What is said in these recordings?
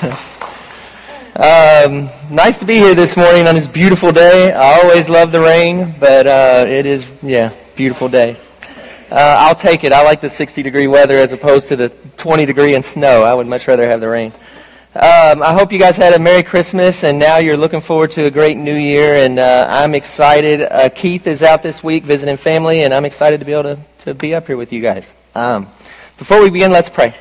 Um, nice to be here this morning on this beautiful day. I always love the rain, but uh, it is, yeah, beautiful day. Uh, I'll take it. I like the 60 degree weather as opposed to the 20 degree and snow. I would much rather have the rain. Um, I hope you guys had a Merry Christmas, and now you're looking forward to a great New Year. And uh, I'm excited. Uh, Keith is out this week visiting family, and I'm excited to be able to, to be up here with you guys. Um, before we begin, let's pray.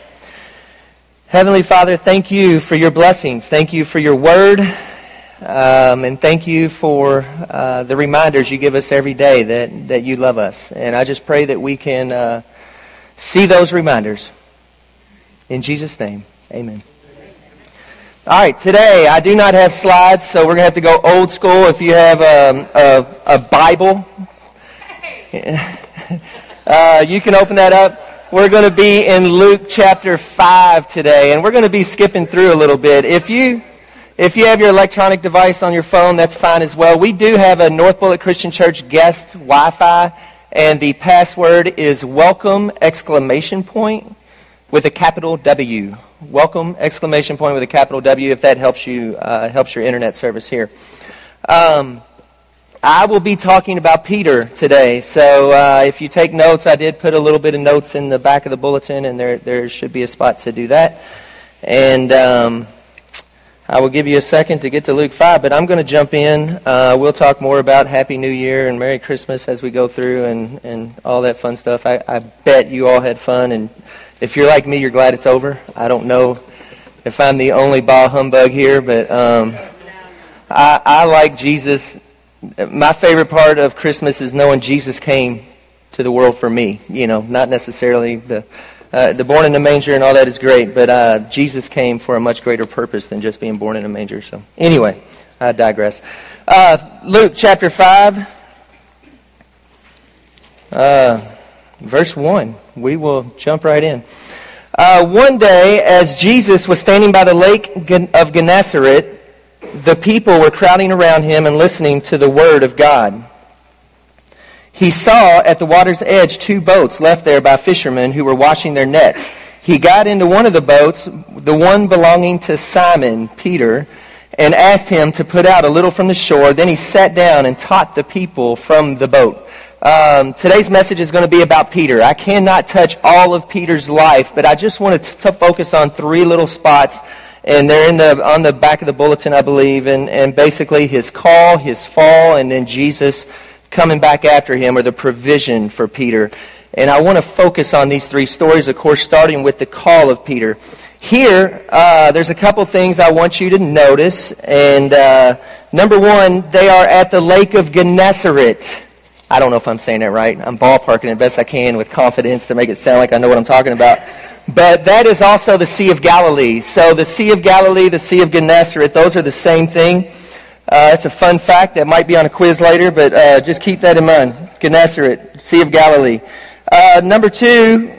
Heavenly Father, thank you for your blessings. Thank you for your word. Um, and thank you for uh, the reminders you give us every day that, that you love us. And I just pray that we can uh, see those reminders. In Jesus' name, amen. All right, today I do not have slides, so we're going to have to go old school. If you have um, a, a Bible, uh, you can open that up. We're going to be in Luke chapter 5 today, and we're going to be skipping through a little bit. If you, if you have your electronic device on your phone, that's fine as well. We do have a North Bullitt Christian Church guest Wi-Fi, and the password is welcome exclamation point with a capital W. Welcome exclamation point with a capital W if that helps you, uh, helps your internet service here. Um, I will be talking about Peter today. So uh, if you take notes, I did put a little bit of notes in the back of the bulletin, and there, there should be a spot to do that. And um, I will give you a second to get to Luke 5, but I'm going to jump in. Uh, we'll talk more about Happy New Year and Merry Christmas as we go through and, and all that fun stuff. I, I bet you all had fun, and if you're like me, you're glad it's over. I don't know if I'm the only bah humbug here, but um, I, I like Jesus my favorite part of Christmas is knowing Jesus came to the world for me. You know, not necessarily the uh, the born in the manger and all that is great, but uh, Jesus came for a much greater purpose than just being born in a manger. So anyway, I digress. Uh, Luke chapter five, uh, verse one. We will jump right in. Uh, one day, as Jesus was standing by the lake of Gennesaret the people were crowding around him and listening to the word of God. He saw at the water's edge two boats left there by fishermen who were washing their nets. He got into one of the boats, the one belonging to Simon, Peter, and asked him to put out a little from the shore. Then he sat down and taught the people from the boat. Um, today's message is going to be about Peter. I cannot touch all of Peter's life, but I just want to, focus on three little spots and they're in the on the back of the bulletin, I believe, and, and basically his call, his fall, and then Jesus coming back after him, or the provision for Peter. And I want to focus on these three stories, of course, starting with the call of Peter. Here, uh, there's a couple things I want you to notice. And uh, number one, they are at the Lake of Gennesaret. I don't know if I'm saying that right. I'm ballparking it best I can with confidence to make it sound like I know what I'm talking about. But that is also the Sea of Galilee. So the Sea of Galilee, the Sea of Gennesaret, those are the same thing. Uh, it's a fun fact that might be on a quiz later, but uh, just keep that in mind. Gennesaret, Sea of Galilee. Uh, number two,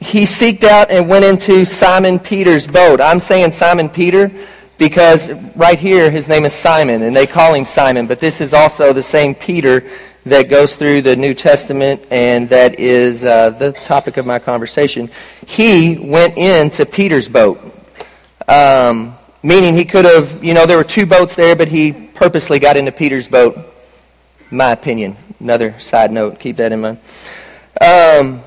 he seeked out and went into Simon Peter's boat. I'm saying Simon Peter because right here his name is Simon, and they call him Simon, but this is also the same Peter that goes through the New Testament, and that is uh, the topic of my conversation. He went into Peter's boat, um, meaning he could have, you know, there were two boats there, but he purposely got into Peter's boat. My opinion. Another side note. Keep that in mind. Um,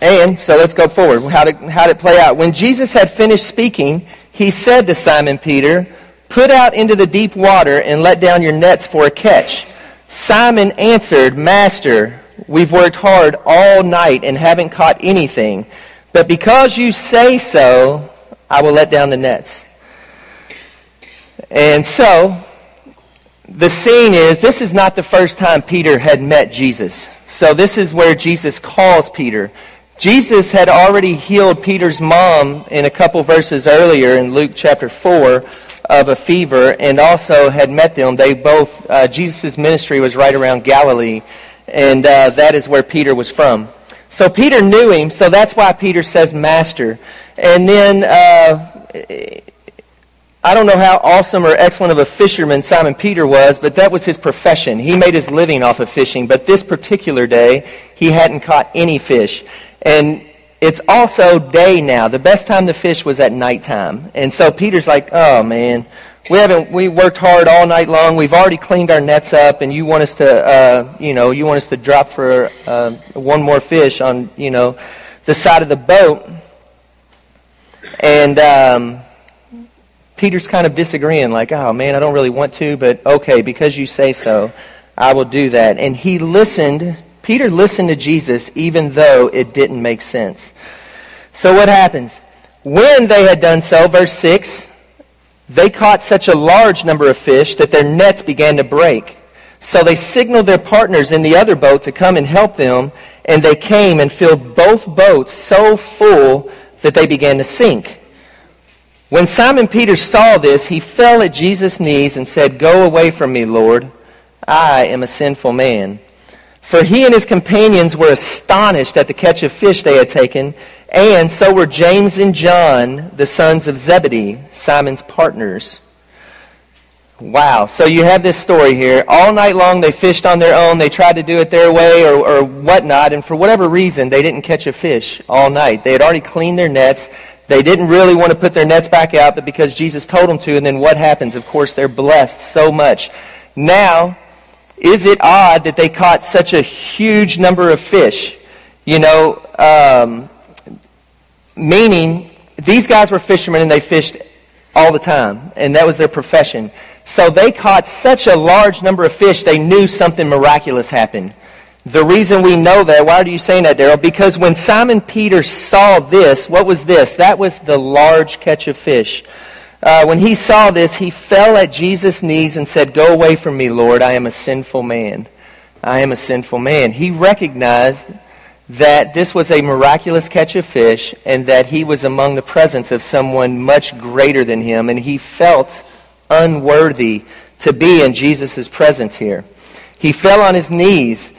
and so let's go forward. How did, how did it play out? When Jesus had finished speaking, he said to Simon Peter, Put out into the deep water and let down your nets for a catch. Simon answered, Master, we've worked hard all night and haven't caught anything. But because you say so, I will let down the nets. And so, the scene is this is not the first time Peter had met Jesus. So, this is where Jesus calls Peter. Jesus had already healed Peter's mom in a couple verses earlier in Luke chapter 4 of a fever and also had met them. They both, uh, Jesus' ministry was right around Galilee, and uh, that is where Peter was from. So Peter knew him, so that's why Peter says master. And then, uh, I don't know how awesome or excellent of a fisherman Simon Peter was, but that was his profession. He made his living off of fishing, but this particular day, he hadn't caught any fish. And it's also day now. The best time to fish was at nighttime. And so Peter's like, oh man, we haven't, we worked hard all night long. We've already cleaned our nets up and you want us to, uh, you know, you want us to drop for uh, one more fish on, you know, the side of the boat. And um, Peter's kind of disagreeing, like, oh man, I don't really want to, but okay, because you say so, I will do that. And he listened Peter listened to Jesus even though it didn't make sense. So what happens? When they had done so, verse 6, they caught such a large number of fish that their nets began to break. So they signaled their partners in the other boat to come and help them, and they came and filled both boats so full that they began to sink. When Simon Peter saw this, he fell at Jesus' knees and said, Go away from me, Lord. I am a sinful man. For he and his companions were astonished at the catch of fish they had taken, and so were James and John, the sons of Zebedee, Simon's partners. Wow. So you have this story here. All night long they fished on their own. They tried to do it their way or, or whatnot, and for whatever reason, they didn't catch a fish all night. They had already cleaned their nets. They didn't really want to put their nets back out, but because Jesus told them to, and then what happens? Of course, they're blessed so much. Now, is it odd that they caught such a huge number of fish? You know, um, meaning these guys were fishermen and they fished all the time, and that was their profession. So they caught such a large number of fish, they knew something miraculous happened. The reason we know that, why are you saying that, Daryl? Because when Simon Peter saw this, what was this? That was the large catch of fish. Uh, when he saw this, he fell at Jesus' knees and said, Go away from me, Lord. I am a sinful man. I am a sinful man. He recognized that this was a miraculous catch of fish and that he was among the presence of someone much greater than him, and he felt unworthy to be in Jesus' presence here. He fell on his knees,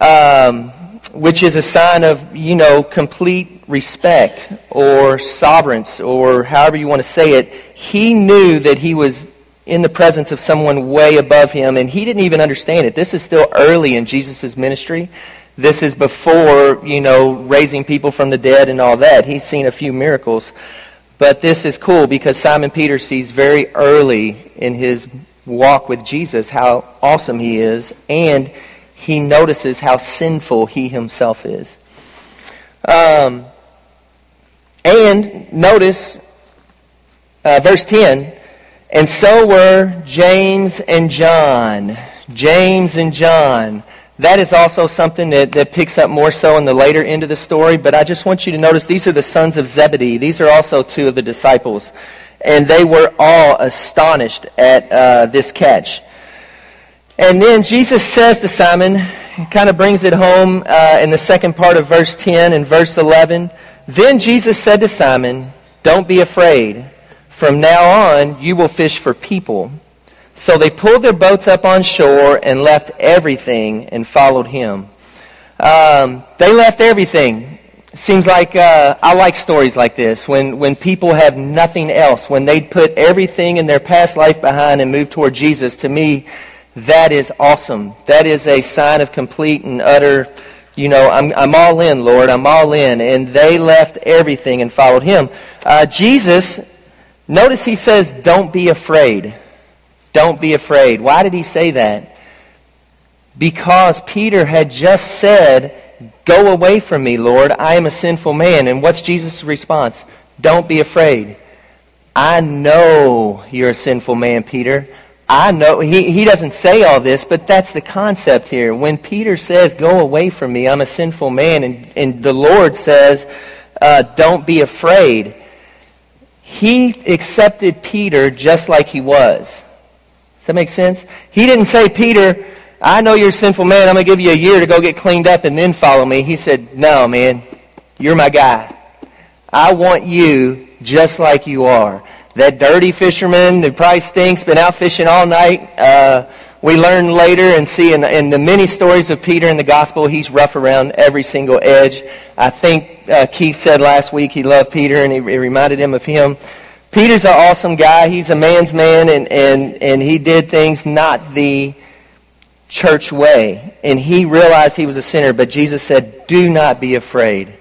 um, which is a sign of, you know, complete respect or sovereignty or however you want to say it he knew that he was in the presence of someone way above him, and he didn't even understand it. This is still early in Jesus' ministry. This is before, you know, raising people from the dead and all that. He's seen a few miracles. But this is cool because Simon Peter sees very early in his walk with Jesus how awesome he is, and he notices how sinful he himself is. Um, and notice uh, verse 10, and so were James and John. James and John. That is also something that, that picks up more so in the later end of the story, but I just want you to notice these are the sons of Zebedee. These are also two of the disciples. And they were all astonished at uh, this catch. And then Jesus says to Simon, kind of brings it home uh, in the second part of verse 10 and verse 11. Then Jesus said to Simon, Don't be afraid. From now on, you will fish for people. So they pulled their boats up on shore and left everything and followed him. Um, they left everything. Seems like uh, I like stories like this when, when people have nothing else, when they put everything in their past life behind and move toward Jesus. To me, that is awesome. That is a sign of complete and utter, you know, I'm, I'm all in, Lord. I'm all in. And they left everything and followed him. Uh, Jesus Notice he says, don't be afraid. Don't be afraid. Why did he say that? Because Peter had just said, Go away from me, Lord. I am a sinful man. And what's Jesus' response? Don't be afraid. I know you're a sinful man, Peter. I know. He, he doesn't say all this, but that's the concept here. When Peter says, Go away from me, I'm a sinful man, and, and the Lord says, uh, Don't be afraid he accepted Peter just like he was. Does that make sense? He didn't say, Peter, I know you're a sinful man. I'm going to give you a year to go get cleaned up and then follow me. He said, no, man. You're my guy. I want you just like you are. That dirty fisherman that probably stinks, been out fishing all night. Uh, we learn later and see in, in, the many stories of Peter in the gospel, he's rough around every single edge. I think uh, Keith said last week he loved Peter and it, it reminded him of him. Peter's an awesome guy. He's a man's man and, and, and he did things not the church way. And he realized he was a sinner, but Jesus said, do not be afraid.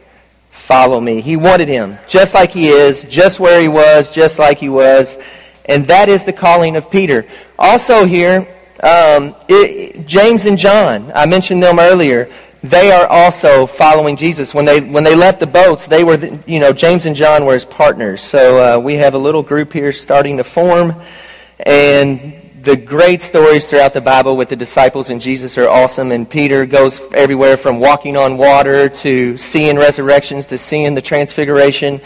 follow me. He wanted him just like he is, just where he was, just like he was. And that is the calling of Peter. Also here, um, it, James and John, I mentioned them earlier. They are also following Jesus. When they when they left the boats, they were the, you know James and John were his partners. So uh, we have a little group here starting to form, and the great stories throughout the Bible with the disciples and Jesus are awesome. And Peter goes everywhere from walking on water to seeing resurrections to seeing the transfiguration.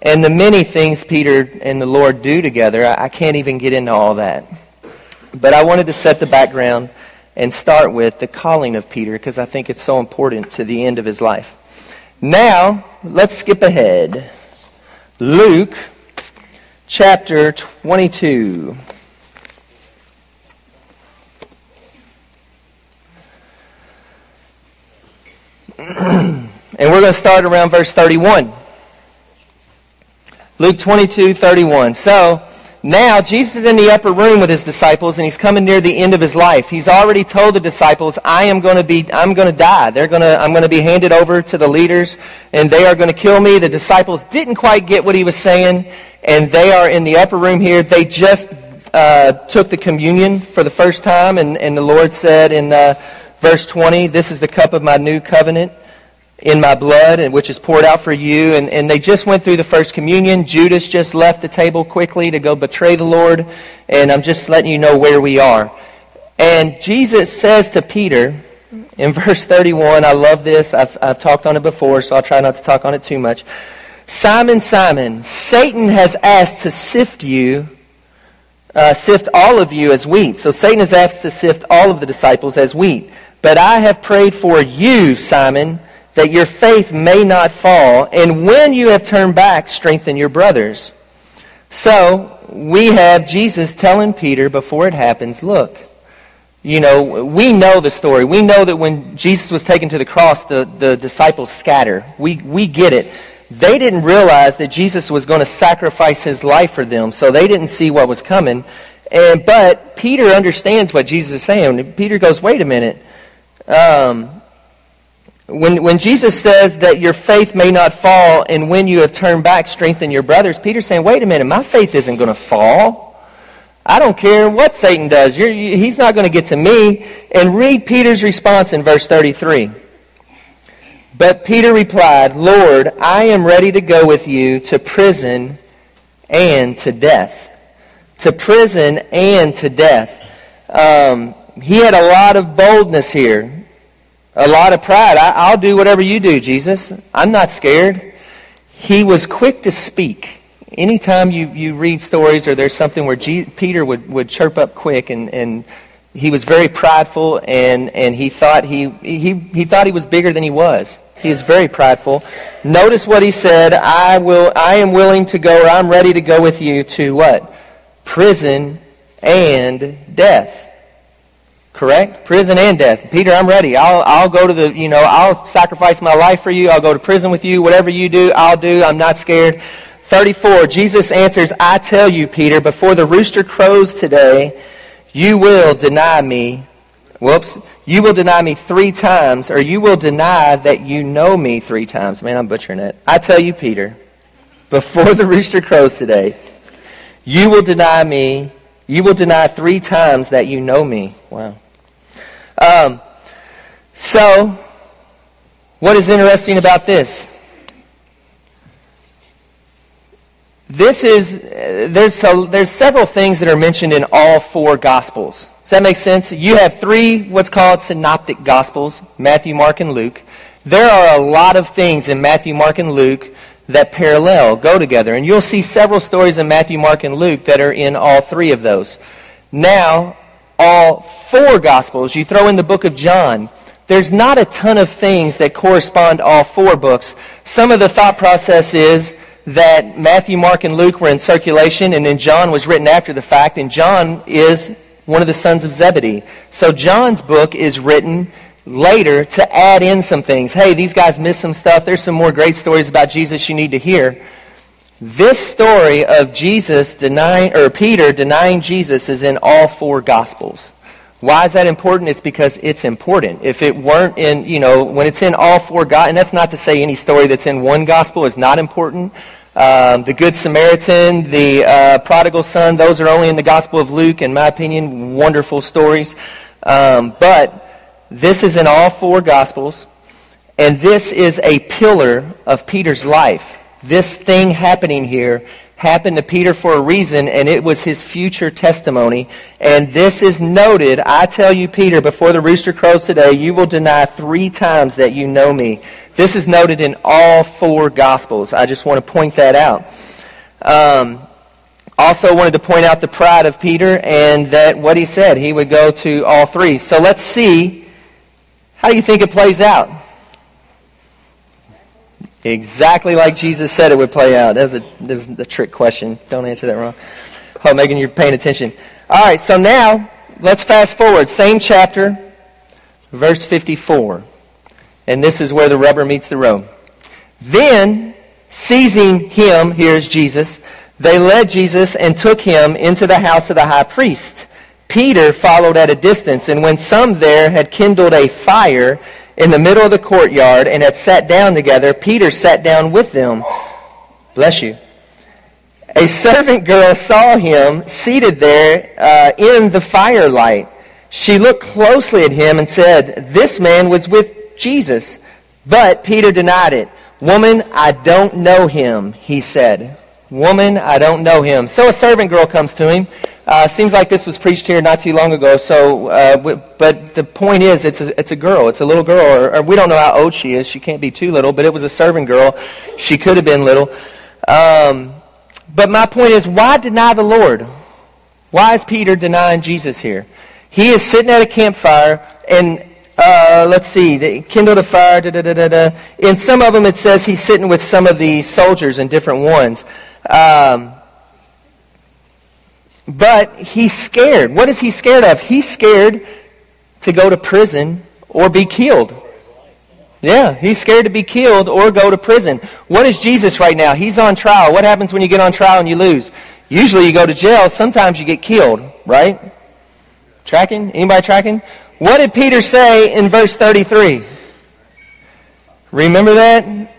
And the many things Peter and the Lord do together, I can't even get into all that. But I wanted to set the background and start with the calling of Peter because I think it's so important to the end of his life. Now, let's skip ahead. Luke chapter 22. and we're going to start around verse 31. Luke 22, 31. So, now Jesus is in the upper room with his disciples and he's coming near the end of his life. He's already told the disciples, I am going to be, I'm going to die. They're going to, I'm going to be handed over to the leaders and they are going to kill me. The disciples didn't quite get what he was saying and they are in the upper room here. They just uh, took the communion for the first time and, and the Lord said in uh, verse 20, this is the cup of my new covenant in my blood, and which is poured out for you. And, and they just went through the first communion. Judas just left the table quickly to go betray the Lord. And I'm just letting you know where we are. And Jesus says to Peter in verse 31, I love this. I've, I've talked on it before, so I'll try not to talk on it too much. Simon, Simon, Satan has asked to sift you, uh, sift all of you as wheat. So Satan has asked to sift all of the disciples as wheat. But I have prayed for you, Simon, that your faith may not fall, and when you have turned back, strengthen your brothers. So, we have Jesus telling Peter before it happens, look, you know, we know the story. We know that when Jesus was taken to the cross, the, the disciples scatter. We, we get it. They didn't realize that Jesus was going to sacrifice his life for them, so they didn't see what was coming. And, but Peter understands what Jesus is saying. Peter goes, wait a minute. Um, when, when Jesus says that your faith may not fall, and when you have turned back, strengthen your brothers, Peter's saying, wait a minute, my faith isn't going to fall. I don't care what Satan does. You're, you, he's not going to get to me. And read Peter's response in verse 33. But Peter replied, Lord, I am ready to go with you to prison and to death. To prison and to death. Um, he had a lot of boldness here a lot of pride. I, will do whatever you do, Jesus. I'm not scared. He was quick to speak. Anytime you, you read stories or there's something where Peter would, would chirp up quick and, and he was very prideful and, and he, thought he, he, he thought he was bigger than he was. He is very prideful. Notice what he said, I, will, I am willing to go, or I'm ready to go with you to what? Prison and death. Correct? Prison and death. Peter, I'm ready. I'll, I'll go to the, you know, I'll sacrifice my life for you. I'll go to prison with you. Whatever you do, I'll do. I'm not scared. 34, Jesus answers, I tell you, Peter, before the rooster crows today, you will deny me. Whoops. You will deny me three times, or you will deny that you know me three times. Man, I'm butchering it. I tell you, Peter, before the rooster crows today, you will deny me. You will deny three times that you know me. Wow. Um, so, what is interesting about this? This is, there's, there's several things that are mentioned in all four Gospels. Does that make sense? You have three what's called synoptic Gospels, Matthew, Mark, and Luke. There are a lot of things in Matthew, Mark, and Luke that parallel, go together. And you'll see several stories in Matthew, Mark, and Luke that are in all three of those. Now, all four Gospels, you throw in the book of John, there's not a ton of things that correspond all four books. Some of the thought process is that Matthew, Mark, and Luke were in circulation, and then John was written after the fact, and John is one of the sons of Zebedee. So John's book is written later to add in some things. Hey, these guys missed some stuff. There's some more great stories about Jesus you need to hear. This story of Jesus denying, or Peter denying Jesus is in all four Gospels. Why is that important? It's because it's important. If it weren't in, you know, when it's in all four God, and that's not to say any story that's in one gospel is not important. Um, the Good Samaritan, the uh, prodigal son, those are only in the Gospel of Luke, in my opinion, wonderful stories. Um, but this is in all four Gospels, and this is a pillar of Peter's life. This thing happening here happened to Peter for a reason, and it was his future testimony. And this is noted. I tell you, Peter, before the rooster crows today, you will deny three times that you know me. This is noted in all four Gospels. I just want to point that out. Um, also wanted to point out the pride of Peter and that what he said, he would go to all three. So let's see, how do you think it plays out? Exactly like Jesus said it would play out. That was a, that was a trick question. Don't answer that wrong. Oh, Megan, you're paying attention. All right, so now let's fast forward. Same chapter, verse 54. And this is where the rubber meets the road. Then, seizing him, here's Jesus, they led Jesus and took him into the house of the high priest. Peter followed at a distance, and when some there had kindled a fire, in the middle of the courtyard and had sat down together, Peter sat down with them. Bless you. A servant girl saw him seated there uh, in the firelight. She looked closely at him and said, This man was with Jesus. But Peter denied it. Woman, I don't know him, he said. Woman, I don't know him. So a servant girl comes to him uh, seems like this was preached here not too long ago. So, uh, but the point is, it's a, it's a girl. It's a little girl, or, or, we don't know how old she is. She can't be too little, but it was a servant girl. She could have been little. Um, but my point is, why deny the Lord? Why is Peter denying Jesus here? He is sitting at a campfire, and uh, let's see, they kindled a fire. Da, da, da, da, In some of them, it says he's sitting with some of the soldiers in different ones. Um, but he's scared. What is he scared of? He's scared to go to prison or be killed. Yeah, he's scared to be killed or go to prison. What is Jesus right now? He's on trial. What happens when you get on trial and you lose? Usually you go to jail. Sometimes you get killed, right? Tracking? Anybody tracking? What did Peter say in verse 33? Remember that?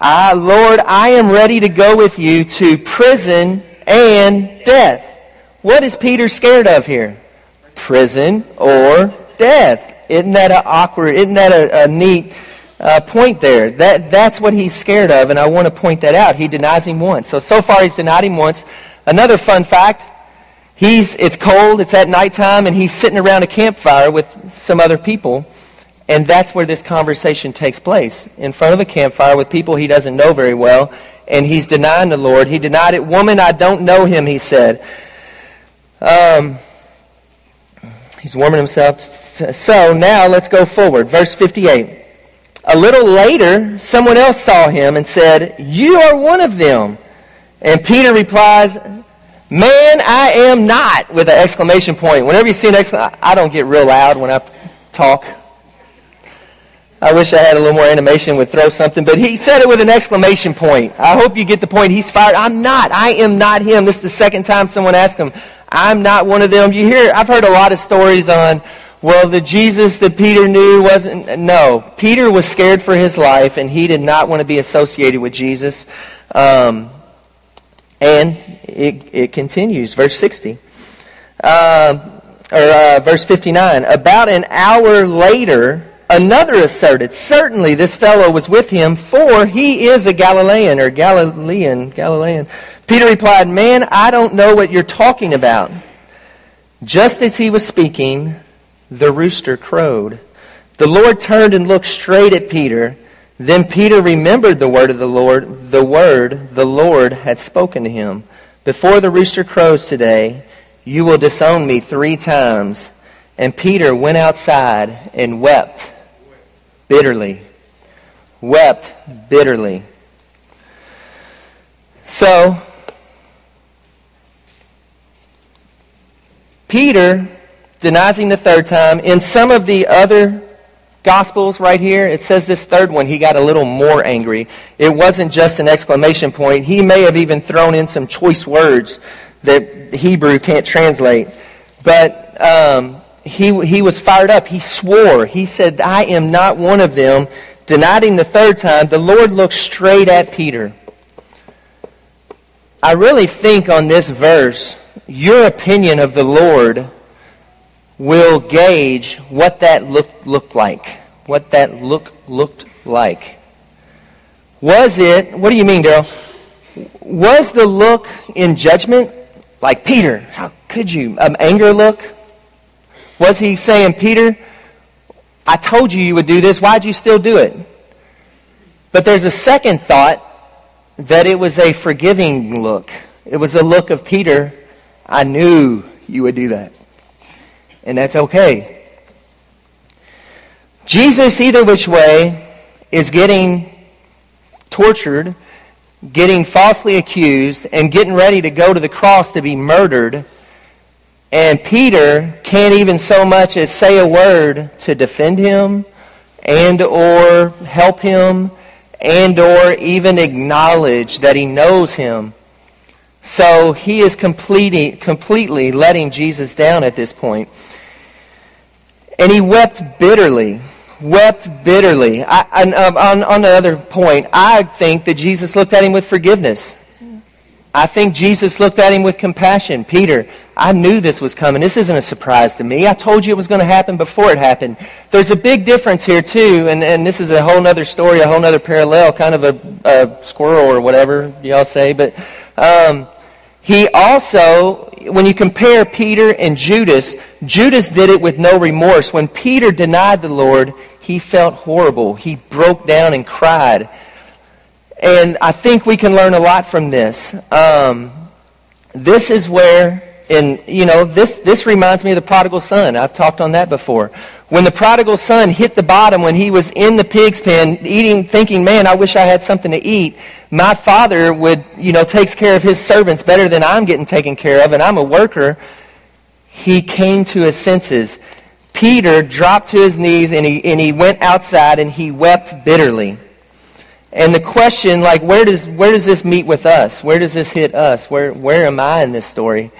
I, Lord, I am ready to go with you to prison and death. What is Peter scared of here? Prison or death. Isn't that an awkward, isn't that a, a neat uh, point there? That, that's what he's scared of, and I want to point that out. He denies him once. So, so far he's denied him once. Another fun fact, he's, it's cold, it's at nighttime, and he's sitting around a campfire with some other people. And that's where this conversation takes place, in front of a campfire with people he doesn't know very well and he's denying the Lord. He denied it. Woman, I don't know him, he said. Um, he's warming himself. So now let's go forward. Verse 58. A little later, someone else saw him and said, You are one of them. And Peter replies, Man, I am not, with an exclamation point. Whenever you see an exclamation, I don't get real loud when I talk. I wish I had a little more animation, would throw something, but he said it with an exclamation point. I hope you get the point. He's fired. I'm not. I am not him. This is the second time someone asked him. I'm not one of them. You hear, I've heard a lot of stories on, well, the Jesus that Peter knew wasn't, no. Peter was scared for his life, and he did not want to be associated with Jesus. Um, and it, it continues, verse 60. Uh, or uh, verse 59. About an hour later, Another asserted, Certainly this fellow was with him, for he is a Galilean or Galilean. Galilean. Peter replied, Man, I don't know what you're talking about. Just as he was speaking, the rooster crowed. The Lord turned and looked straight at Peter. Then Peter remembered the word of the Lord, the word the Lord had spoken to him. Before the rooster crows today, you will disown me three times. And Peter went outside and wept bitterly. Wept bitterly. So, Peter denies him the third time. In some of the other Gospels right here, it says this third one, he got a little more angry. It wasn't just an exclamation point. He may have even thrown in some choice words that Hebrew can't translate. But um, he, he was fired up. He swore. He said, I am not one of them. Denied him the third time. The Lord looked straight at Peter. I really think on this verse, your opinion of the Lord will gauge what that looked, looked like. What that look, looked like. Was it, what do you mean, Daryl? Was the look in judgment? Like, Peter, how could you? An um, anger look? Was he saying, Peter, I told you you would do this. Why'd you still do it? But there's a second thought that it was a forgiving look. It was a look of Peter, I knew you would do that. And that's okay. Jesus, either which way, is getting tortured, getting falsely accused, and getting ready to go to the cross to be murdered and Peter can't even so much as say a word to defend him and or help him and or even acknowledge that he knows him. So he is completely, completely letting Jesus down at this point. And he wept bitterly. Wept bitterly. I, um, on, on the other point, I think that Jesus looked at him with forgiveness. I think Jesus looked at him with compassion. Peter, I knew this was coming. This isn't a surprise to me. I told you it was going to happen before it happened. There's a big difference here, too, and, and this is a whole other story, a whole other parallel, kind of a, a squirrel or whatever y'all say. But um, he also, when you compare Peter and Judas, Judas did it with no remorse. When Peter denied the Lord, he felt horrible. He broke down and cried. And I think we can learn a lot from this. Um, this is where, and you know, this, this reminds me of the prodigal son. I've talked on that before. When the prodigal son hit the bottom, when he was in the pig's pen, eating, thinking, man, I wish I had something to eat. My father would, you know, takes care of his servants better than I'm getting taken care of, and I'm a worker. He came to his senses. Peter dropped to his knees and he, and he went outside and he wept bitterly. And the question, like, where does, where does this meet with us? Where does this hit us? Where, where am I in this story?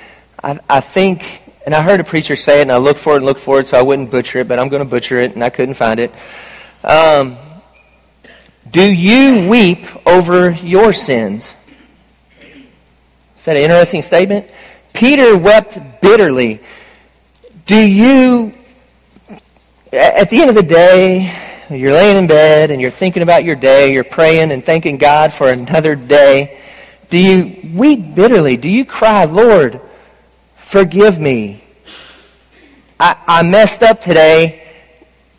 I, I think, and I heard a preacher say it, and I looked for it and looked for it, so I wouldn't butcher it, but I'm going to butcher it, and I couldn't find it. Um, do you weep over your sins? Is that an interesting statement? Peter wept bitterly. Do you, at the end of the day, you're laying in bed and you're thinking about your day, you're praying and thanking God for another day, do you weep bitterly? Do you cry, Lord, forgive me? I, I messed up today.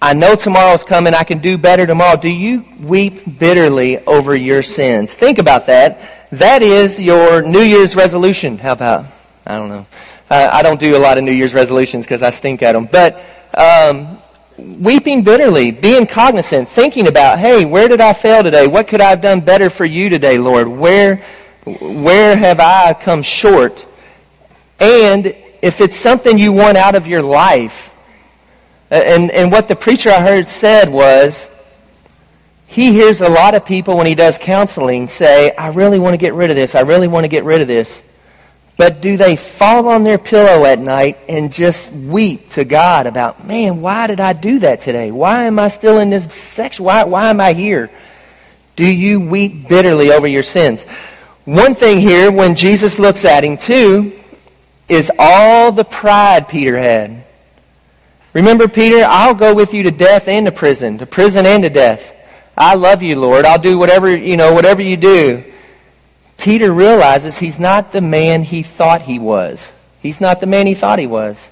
I know tomorrow's coming. I can do better tomorrow. Do you weep bitterly over your sins? Think about that. That is your New Year's resolution. How about? I don't know. I don't do a lot of New Year's resolutions because I stink at them. But um, weeping bitterly, being cognizant, thinking about, hey, where did I fail today? What could I have done better for you today, Lord? Where, where have I come short? And if it's something you want out of your life, and, and what the preacher I heard said was, he hears a lot of people when he does counseling say, I really want to get rid of this. I really want to get rid of this. But do they fall on their pillow at night and just weep to God about, man, why did I do that today? Why am I still in this section? Why, why am I here? Do you weep bitterly over your sins? One thing here, when Jesus looks at him too, is all the pride Peter had. Remember, Peter, I'll go with you to death and to prison, to prison and to death. I love you, Lord. I'll do whatever, you know, whatever you do. Peter realizes he's not the man he thought he was. He's not the man he thought he was.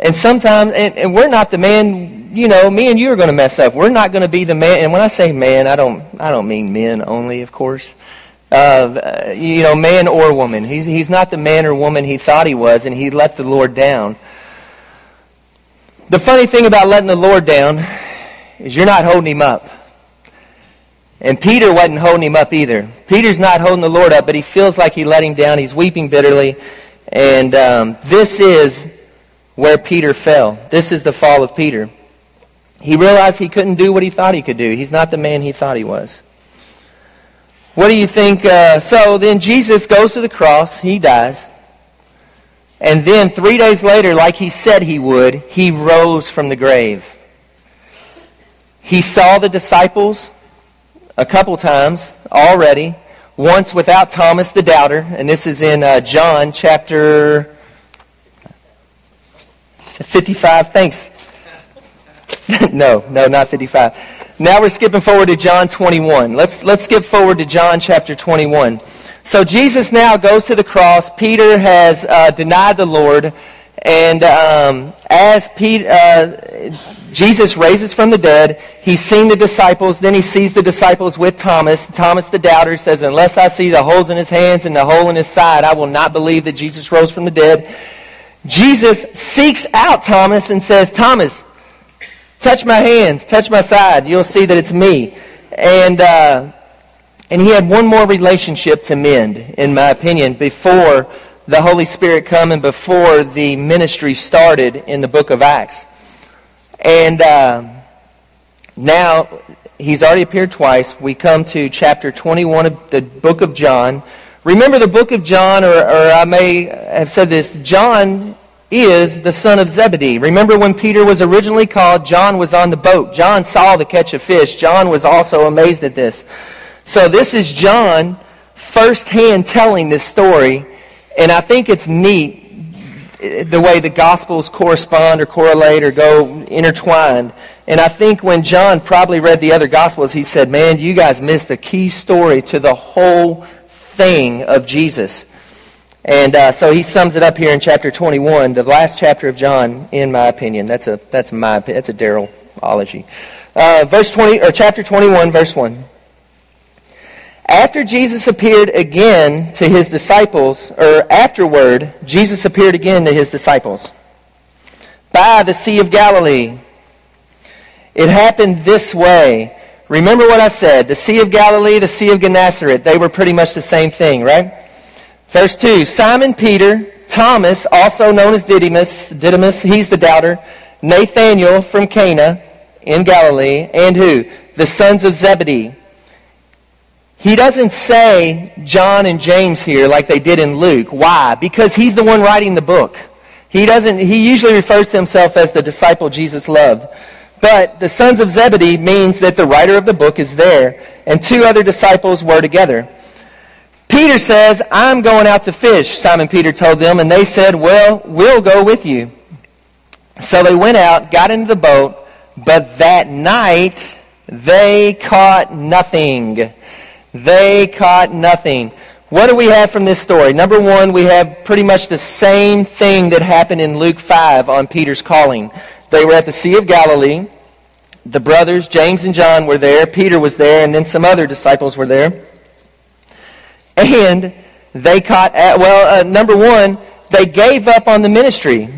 And sometimes, and, and we're not the man, you know, me and you are going to mess up. We're not going to be the man, and when I say man, I don't, I don't mean men only, of course. Uh, you know, man or woman. He's, he's not the man or woman he thought he was, and he let the Lord down. The funny thing about letting the Lord down is you're not holding him up. And Peter wasn't holding him up either. Peter's not holding the Lord up, but he feels like he let him down. He's weeping bitterly. And um, this is where Peter fell. This is the fall of Peter. He realized he couldn't do what he thought he could do. He's not the man he thought he was. What do you think? Uh, so then Jesus goes to the cross. He dies. And then three days later, like he said he would, he rose from the grave. He saw the disciples a couple times already. Once without Thomas the doubter, and this is in uh, John chapter 55. Thanks. no, no, not 55. Now we're skipping forward to John 21. Let's, let's skip forward to John chapter 21. So Jesus now goes to the cross. Peter has uh, denied the Lord. And um, as Peter, uh, Jesus raises from the dead, he's seen the disciples. Then he sees the disciples with Thomas. Thomas the doubter says, Unless I see the holes in his hands and the hole in his side, I will not believe that Jesus rose from the dead. Jesus seeks out Thomas and says, Thomas, touch my hands, touch my side. You'll see that it's me. And, uh, and he had one more relationship to mend, in my opinion, before the Holy Spirit come and before the ministry started in the book of Acts. And uh, now, he's already appeared twice. We come to chapter 21 of the book of John. Remember the book of John, or, or I may have said this, John is the son of Zebedee. Remember when Peter was originally called, John was on the boat. John saw the catch of fish. John was also amazed at this. So this is John firsthand telling this story, and I think it's neat eh, the way the Gospels correspond or correlate or go intertwined. And I think when John probably read the other Gospels, he said, Man, you guys missed a key story to the whole thing of Jesus. And uh, so he sums it up here in chapter 21, the last chapter of John, in my opinion. That's a that's my that's a Darylology. Uh, verse 20 or chapter 21, verse 1. After Jesus appeared again to his disciples, or afterward, Jesus appeared again to his disciples by the Sea of Galilee. It happened this way. Remember what I said. The Sea of Galilee, the Sea of Gennesaret, they were pretty much the same thing, right? Verse 2 Simon Peter, Thomas, also known as Didymus, Didymus, he's the doubter, Nathanael from Cana in Galilee, and who? The sons of Zebedee. He doesn't say John and James here like they did in Luke. Why? Because he's the one writing the book. He doesn't he usually refers to himself as the disciple Jesus loved. But the sons of Zebedee means that the writer of the book is there and two other disciples were together. Peter says, I'm going out to fish, Simon Peter told them, and they said, Well, we'll go with you. So they went out, got into the boat, but that night they caught nothing. They caught nothing. What do we have from this story? Number one, we have pretty much the same thing that happened in Luke 5 on Peter's calling. They were at the Sea of Galilee. The brothers, James and John, were there. Peter was there, and then some other disciples were there. And they caught, at, well, uh, number one, they gave up on the ministry.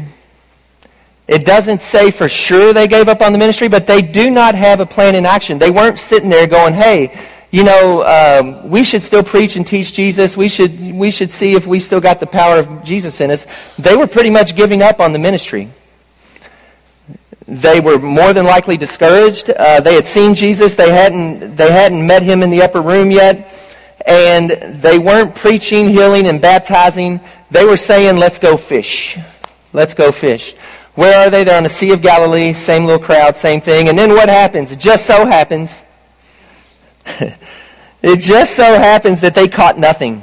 It doesn't say for sure they gave up on the ministry, but they do not have a plan in action. They weren't sitting there going, hey, you know, um, we should still preach and teach Jesus. We should, we should see if we still got the power of Jesus in us. They were pretty much giving up on the ministry. They were more than likely discouraged. Uh, they had seen Jesus. They hadn't, they hadn't met him in the upper room yet and they weren't preaching, healing, and baptizing. They were saying, let's go fish. Let's go fish. Where are they? They're on the Sea of Galilee, same little crowd, same thing. And then what happens? It just so happens, it just so happens that they caught nothing.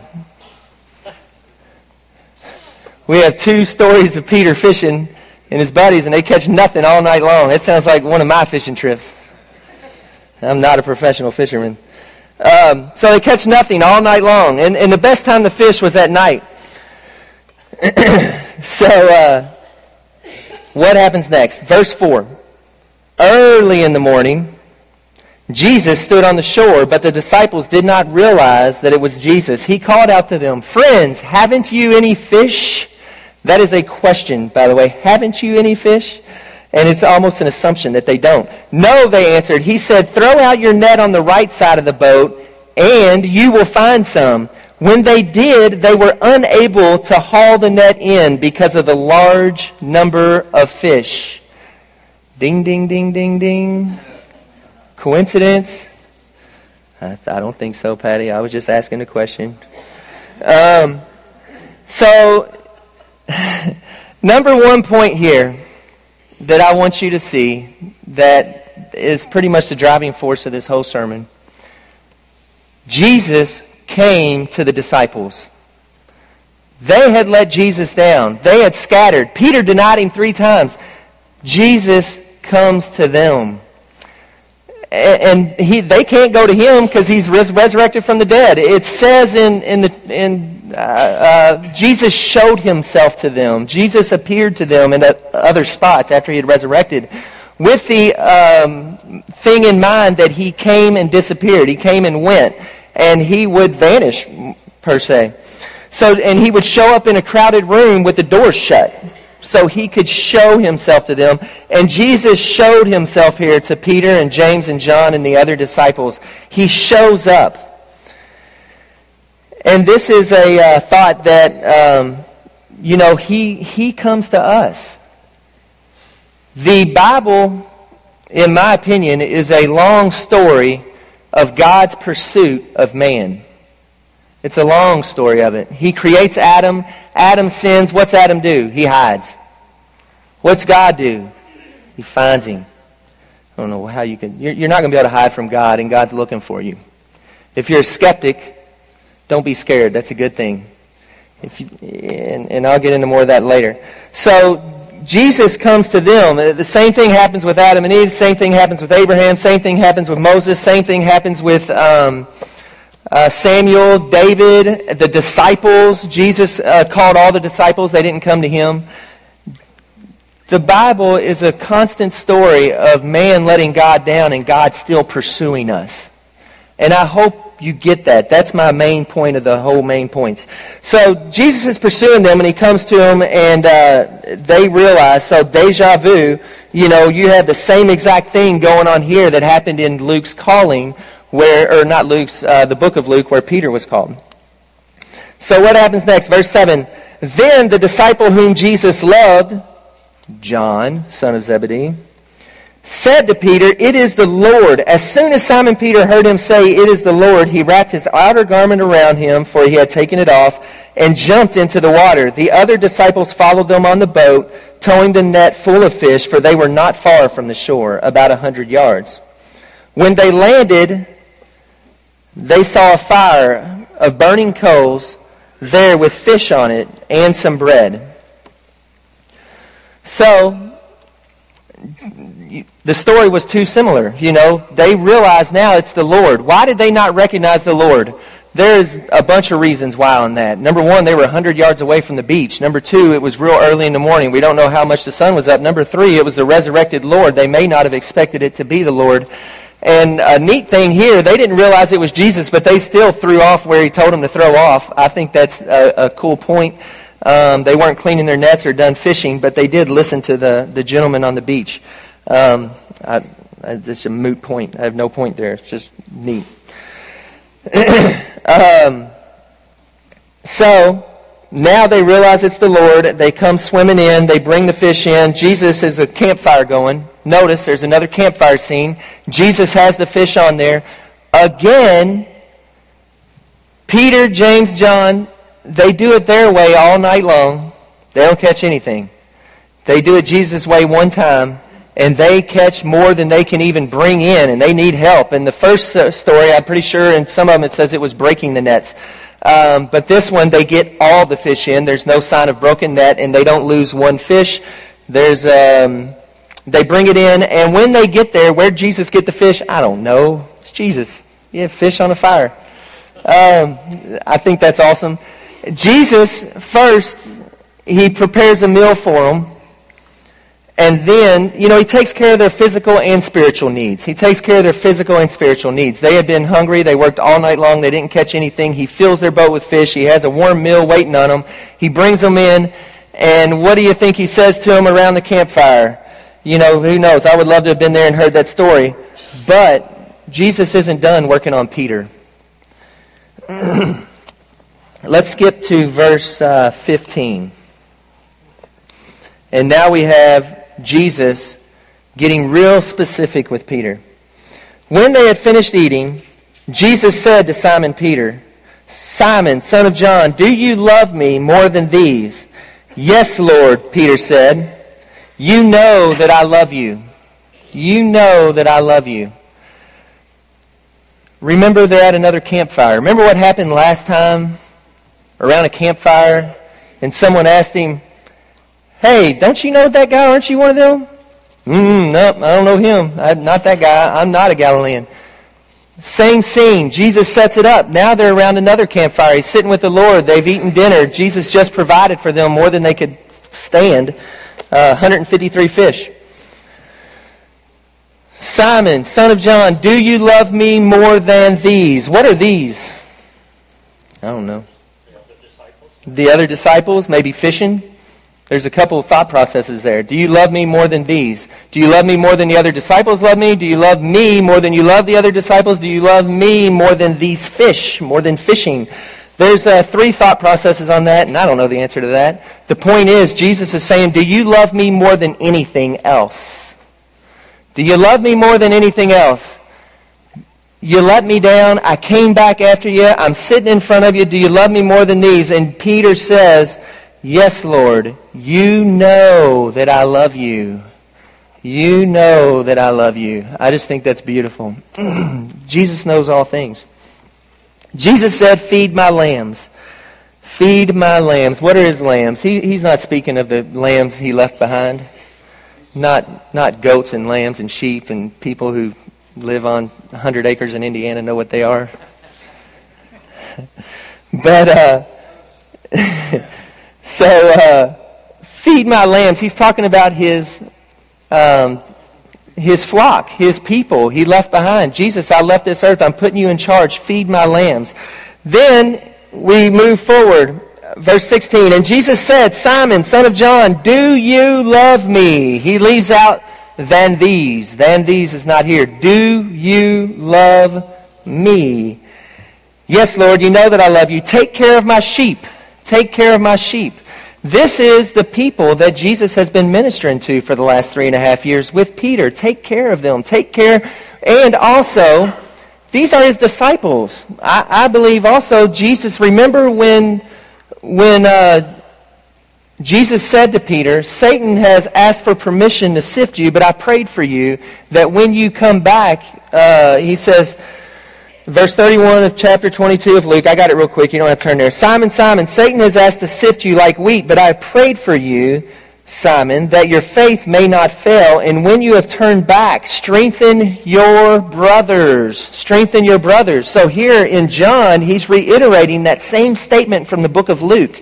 We have two stories of Peter fishing and his buddies, and they catch nothing all night long. It sounds like one of my fishing trips. I'm not a professional fisherman. Um, so they catch nothing all night long. And, and the best time to fish was at night. so uh, what happens next? Verse 4. Early in the morning, Jesus stood on the shore, but the disciples did not realize that it was Jesus. He called out to them, Friends, haven't you any fish? That is a question, by the way. Haven't you any fish? And it's almost an assumption that they don't. No, they answered. He said, Throw out your net on the right side of the boat, and you will find some. When they did, they were unable to haul the net in because of the large number of fish. Ding, ding, ding, ding, ding. Coincidence? I, I don't think so, Patty. I was just asking a question. Um, so Number one point here that I want you to see that is pretty much the driving force of this whole sermon. Jesus came to the disciples. They had let Jesus down. They had scattered. Peter denied him three times. Jesus comes to them. And he, they can't go to him because he's res- resurrected from the dead. It says in, in, the, in uh, uh, Jesus showed himself to them. Jesus appeared to them in other spots after he had resurrected with the um, thing in mind that he came and disappeared. He came and went, and he would vanish, per se. So, and he would show up in a crowded room with the door shut so he could show himself to them. And Jesus showed himself here to Peter and James and John and the other disciples. He shows up. And this is a uh, thought that, um, you know, he, he comes to us. The Bible, in my opinion, is a long story of God's pursuit of man. It's a long story of it. He creates Adam. Adam sins. What's Adam do? He hides. What's God do? He finds him. I don't know how you can. You're, you're not going to be able to hide from God, and God's looking for you. If you're a skeptic, don't be scared. That's a good thing. If you, and, and I'll get into more of that later. So Jesus comes to them. The same thing happens with Adam and Eve. Same thing happens with Abraham. Same thing happens with Moses. Same thing happens with um, uh, Samuel, David, the disciples. Jesus uh, called all the disciples. They didn't come to him. The Bible is a constant story of man letting God down and God still pursuing us. And I hope you get that. That's my main point of the whole main points. So Jesus is pursuing them and he comes to them and uh, they realize, so deja vu, you know, you have the same exact thing going on here that happened in Luke's calling where, or not Luke's, uh, the book of Luke where Peter was called. So what happens next? Verse 7. Then the disciple whom Jesus loved, John, son of Zebedee, said to Peter, It is the Lord. As soon as Simon Peter heard him say, It is the Lord, he wrapped his outer garment around him, for he had taken it off, and jumped into the water. The other disciples followed them on the boat, towing the net full of fish, for they were not far from the shore, about a hundred yards. When they landed, they saw a fire of burning coals there with fish on it and some bread. So, the story was too similar. You know, they realize now it's the Lord. Why did they not recognize the Lord? There's a bunch of reasons why on that. Number one, they were 100 yards away from the beach. Number two, it was real early in the morning. We don't know how much the sun was up. Number three, it was the resurrected Lord. They may not have expected it to be the Lord. And a neat thing here, they didn't realize it was Jesus, but they still threw off where he told them to throw off. I think that's a, a cool point. Um, they weren't cleaning their nets or done fishing, but they did listen to the, the gentleman on the beach. Um, I, it's a moot point. I have no point there. It's just neat. um, so now they realize it's the Lord. They come swimming in. They bring the fish in. Jesus is a campfire going. Notice there's another campfire scene. Jesus has the fish on there. Again, Peter, James, John, they do it their way all night long. They don't catch anything. They do it Jesus' way one time, and they catch more than they can even bring in, and they need help. And the first story, I'm pretty sure in some of them it says it was breaking the nets. Um, but this one, they get all the fish in. There's no sign of broken net, and they don't lose one fish. There's um, they bring it in, and when they get there, where Jesus get the fish? I don't know. It's Jesus. Yeah, fish on a fire. Um, I think that's awesome. Jesus, first, he prepares a meal for them. And then, you know, he takes care of their physical and spiritual needs. He takes care of their physical and spiritual needs. They had been hungry. They worked all night long. They didn't catch anything. He fills their boat with fish. He has a warm meal waiting on them. He brings them in. And what do you think he says to them around the campfire? you know, who knows? I would love to have been there and heard that story. But Jesus isn't done working on Peter. Let's skip to verse uh, 15. And now we have Jesus getting real specific with Peter. When they had finished eating, Jesus said to Simon Peter, Simon, son of John, do you love me more than these? Yes, Lord, Peter said. You know that I love you. You know that I love you. Remember they that another campfire. Remember what happened last time around a campfire and someone asked him, Hey, don't you know that guy? Aren't you one of them? Mm, I don't know him. I'm not that guy. I'm not a Galilean. Same scene. Jesus sets it up. Now they're around another campfire. He's sitting with the Lord. They've eaten dinner. Jesus just provided for them more than they could stand. Uh, 153 fish. Simon, son of John, do you love me more than these? What are these? I don't know. The other disciples, maybe fishing. There's a couple of thought processes there. Do you love me more than these? Do you love me more than the other disciples love me? Do you love me more than you love the other disciples? Do you love me more than these fish, more than fishing? There's uh, three thought processes on that, and I don't know the answer to that. The point is, Jesus is saying, Do you love me more than anything else? Do you love me more than anything else? You let me down. I came back after you. I'm sitting in front of you. Do you love me more than these? And Peter says, Yes, Lord, you know that I love you. You know that I love you. I just think that's beautiful. Jesus knows all things. Jesus said, Feed my lambs. Feed my lambs. What are his lambs? He, he's not speaking of the lambs he left behind. Not, not goats and lambs and sheep and people who live on 100 acres in Indiana know what they are. but, uh, So, uh, feed my lambs. He's talking about his, um, his flock, his people he left behind. Jesus, I left this earth. I'm putting you in charge. Feed my lambs. Then we move forward. Verse 16. And Jesus said, Simon, son of John, do you love me? He leaves out than these. Than these is not here. Do you love me? Yes, Lord, you know that I love you. Take care of my sheep. Take care of my sheep. This is the people that Jesus has been ministering to for the last three and a half years with Peter. Take care of them. Take care. And also, these are his disciples. I, I believe also Jesus, remember when, when uh, Jesus said to Peter, Satan has asked for permission to sift you, but I prayed for you that when you come back, uh, he says, Verse 31 of chapter 22 of Luke. I got it real quick. You don't have to turn there. Simon, Simon, Satan has asked to sift you like wheat, but I prayed for you, Simon, that your faith may not fail. And when you have turned back, strengthen your brothers. Strengthen your brothers. So here in John, he's reiterating that same statement from the book of Luke.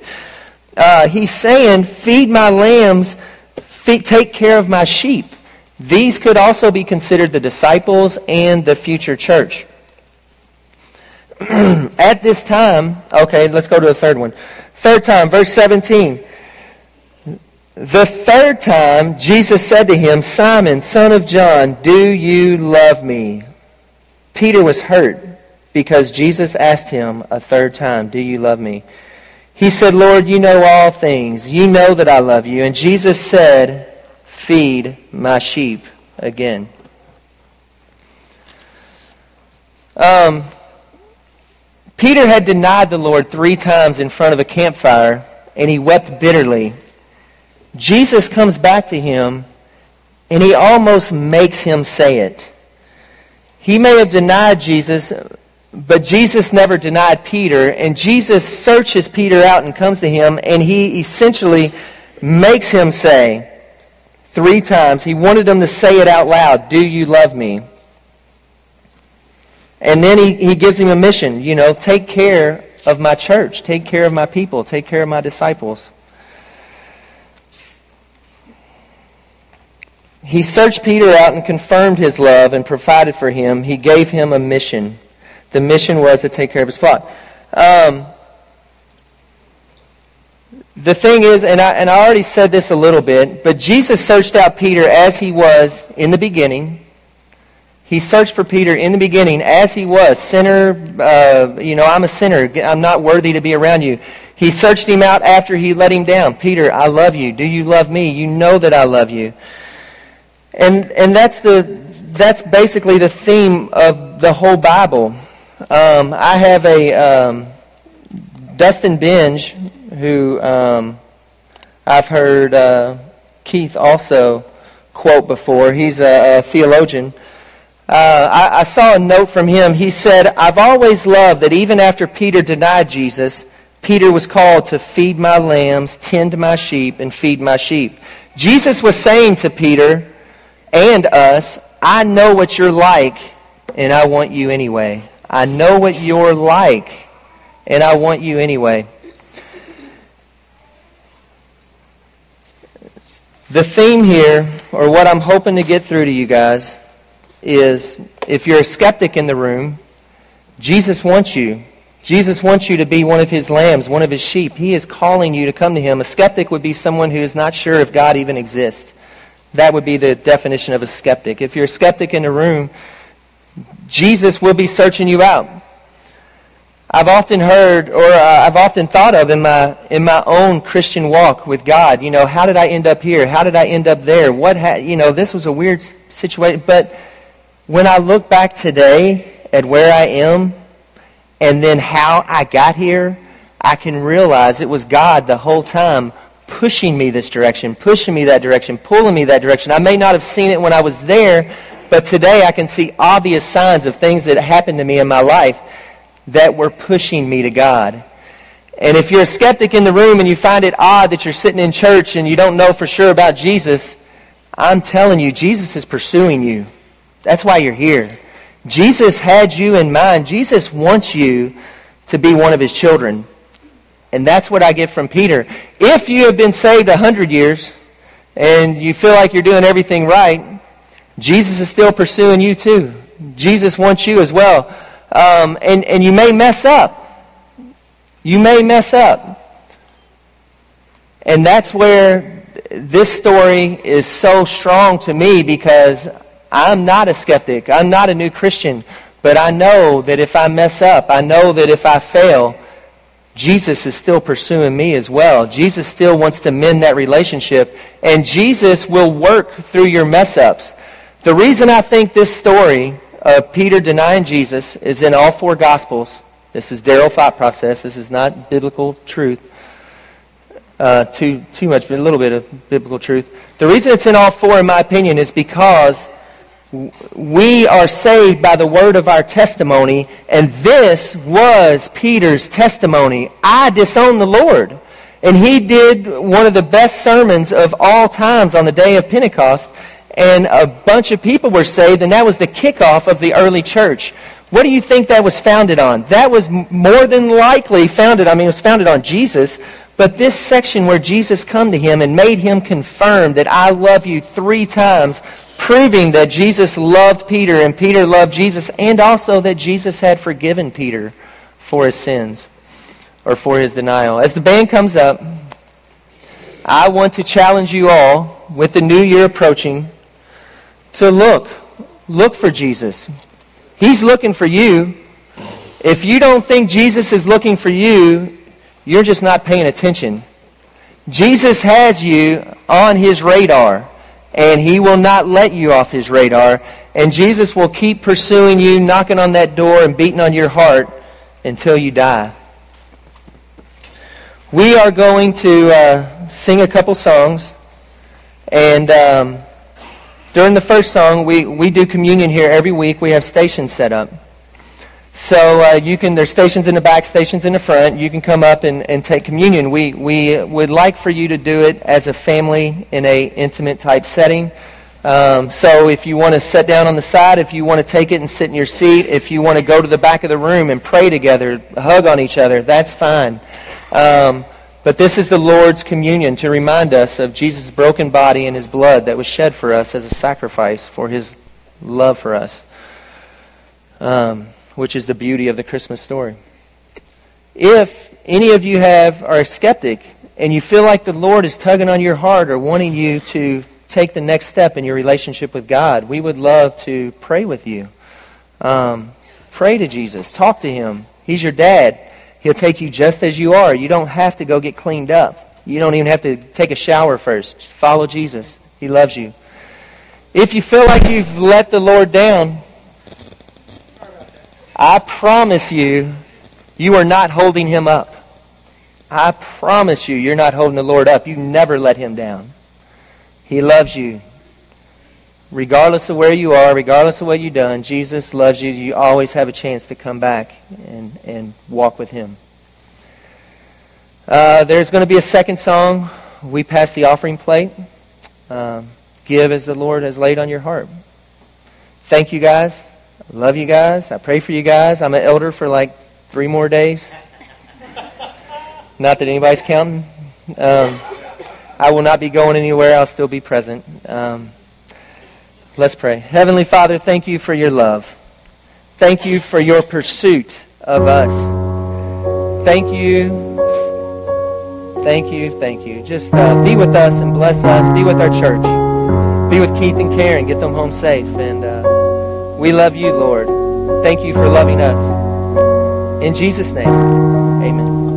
Uh, he's saying, feed my lambs, feed, take care of my sheep. These could also be considered the disciples and the future church. at this time, okay, let's go to the third one. Third time, verse 17. The third time, Jesus said to him, Simon, son of John, do you love me? Peter was hurt because Jesus asked him a third time, Do you love me? He said, Lord, you know all things. You know that I love you. And Jesus said, Feed my sheep again. Um, Peter had denied the Lord three times in front of a campfire, and he wept bitterly. Jesus comes back to him, and he almost makes him say it. He may have denied Jesus, but Jesus never denied Peter, and Jesus searches Peter out and comes to him, and he essentially makes him say three times, he wanted him to say it out loud, Do you love me? And then he, he gives him a mission, you know, take care of my church, take care of my people, take care of my disciples. He searched Peter out and confirmed his love and provided for him. He gave him a mission. The mission was to take care of his flock. Um, the thing is, and I, and I already said this a little bit, but Jesus searched out Peter as he was in the beginning. He searched for Peter in the beginning as he was, sinner, uh, you know, I'm a sinner. I'm not worthy to be around you. He searched him out after he let him down. Peter, I love you. Do you love me? You know that I love you. And, and that's, the, that's basically the theme of the whole Bible. Um, I have a um, Dustin Benge who um, I've heard uh, Keith also quote before. He's a, a theologian. Uh, I, I saw a note from him. He said, I've always loved that even after Peter denied Jesus, Peter was called to feed my lambs, tend my sheep, and feed my sheep. Jesus was saying to Peter and us, I know what you're like, and I want you anyway. I know what you're like, and I want you anyway. The theme here, or what I'm hoping to get through to you guys, is if you're a skeptic in the room, Jesus wants you. Jesus wants you to be one of his lambs, one of his sheep. He is calling you to come to him. A skeptic would be someone who is not sure if God even exists. That would be the definition of a skeptic. If you're a skeptic in the room, Jesus will be searching you out. I've often heard, or uh, I've often thought of in my in my own Christian walk with God. You know, how did I end up here? How did I end up there? What ha- you know, this was a weird situation. But when I look back today at where I am, and then how I got here, I can realize it was God the whole time pushing me this direction, pushing me that direction, pulling me that direction. I may not have seen it when I was there, but today I can see obvious signs of things that happened to me in my life that were pushing me to God. And if you're a skeptic in the room and you find it odd that you're sitting in church and you don't know for sure about Jesus, I'm telling you, Jesus is pursuing you. That's why you're here. Jesus had you in mind. Jesus wants you to be one of his children. And that's what I get from Peter. If you have been saved a hundred years and you feel like you're doing everything right, Jesus is still pursuing you too. Jesus wants you as well. Um, and, and you may mess up. You may mess up. And that's where this story is so strong to me because I'm not a skeptic. I'm not a new Christian. But I know that if I mess up, I know that if I fail, Jesus is still pursuing me as well. Jesus still wants to mend that relationship. And Jesus will work through your mess ups. The reason I think this story of Peter denying Jesus is in all four Gospels. This is Daryl thought process. This is not biblical truth. Uh, too, too much, but a little bit of biblical truth. The reason it's in all four, in my opinion, is because we are saved by the word of our testimony, and this was Peter's testimony. I disowned the Lord. And he did one of the best sermons of all times on the day of Pentecost and a bunch of people were saved, and that was the kickoff of the early church. What do you think that was founded on? That was more than likely founded, I mean, it was founded on Jesus, but this section where Jesus come to him and made him confirm that I love you three times, proving that Jesus loved Peter and Peter loved Jesus, and also that Jesus had forgiven Peter for his sins or for his denial. As the band comes up, I want to challenge you all with the new year approaching to look, look for Jesus. He's looking for you. If you don't think Jesus is looking for you, you're just not paying attention. Jesus has you on his radar, and he will not let you off his radar. And Jesus will keep pursuing you, knocking on that door and beating on your heart until you die. We are going to uh, sing a couple songs, and um, during the first song, we, we do communion here every week. We have stations set up. So uh, you can, there's stations in the back, stations in the front. You can come up and, and take communion. We, we would like for you to do it as a family in a intimate type setting. Um, so if you want to sit down on the side, if you want to take it and sit in your seat, if you want to go to the back of the room and pray together, hug on each other, that's fine. Um, but this is the Lord's communion to remind us of Jesus' broken body and his blood that was shed for us as a sacrifice for his love for us, um, which is the beauty of the Christmas story. If any of you have are a skeptic and you feel like the Lord is tugging on your heart or wanting you to take the next step in your relationship with God, we would love to pray with you. Um, pray to Jesus. Talk to him. He's your dad. He'll take you just as you are. You don't have to go get cleaned up. You don't even have to take a shower first. Follow Jesus. He loves you. If you feel like you've let the Lord down, I promise you, you are not holding him up. I promise you, you're not holding the Lord up. You never let him down. He loves you. Regardless of where you are, regardless of what you've done, Jesus loves you. You always have a chance to come back and, and walk with him. Uh, there's going to be a second song. We pass the offering plate. Um, give as the Lord has laid on your heart. Thank you guys. Love you guys. I pray for you guys. I'm an elder for like three more days. Not that anybody's counting. Um, I will not be going anywhere. I'll still be present. Um, let's pray. Heavenly Father, thank you for your love. Thank you for your pursuit of us. Thank you. Thank you. Thank you. Just uh, be with us and bless us. Be with our church. Be with Keith and Karen. Get them home safe. And uh, we love you, Lord. Thank you for loving us. In Jesus' name, amen.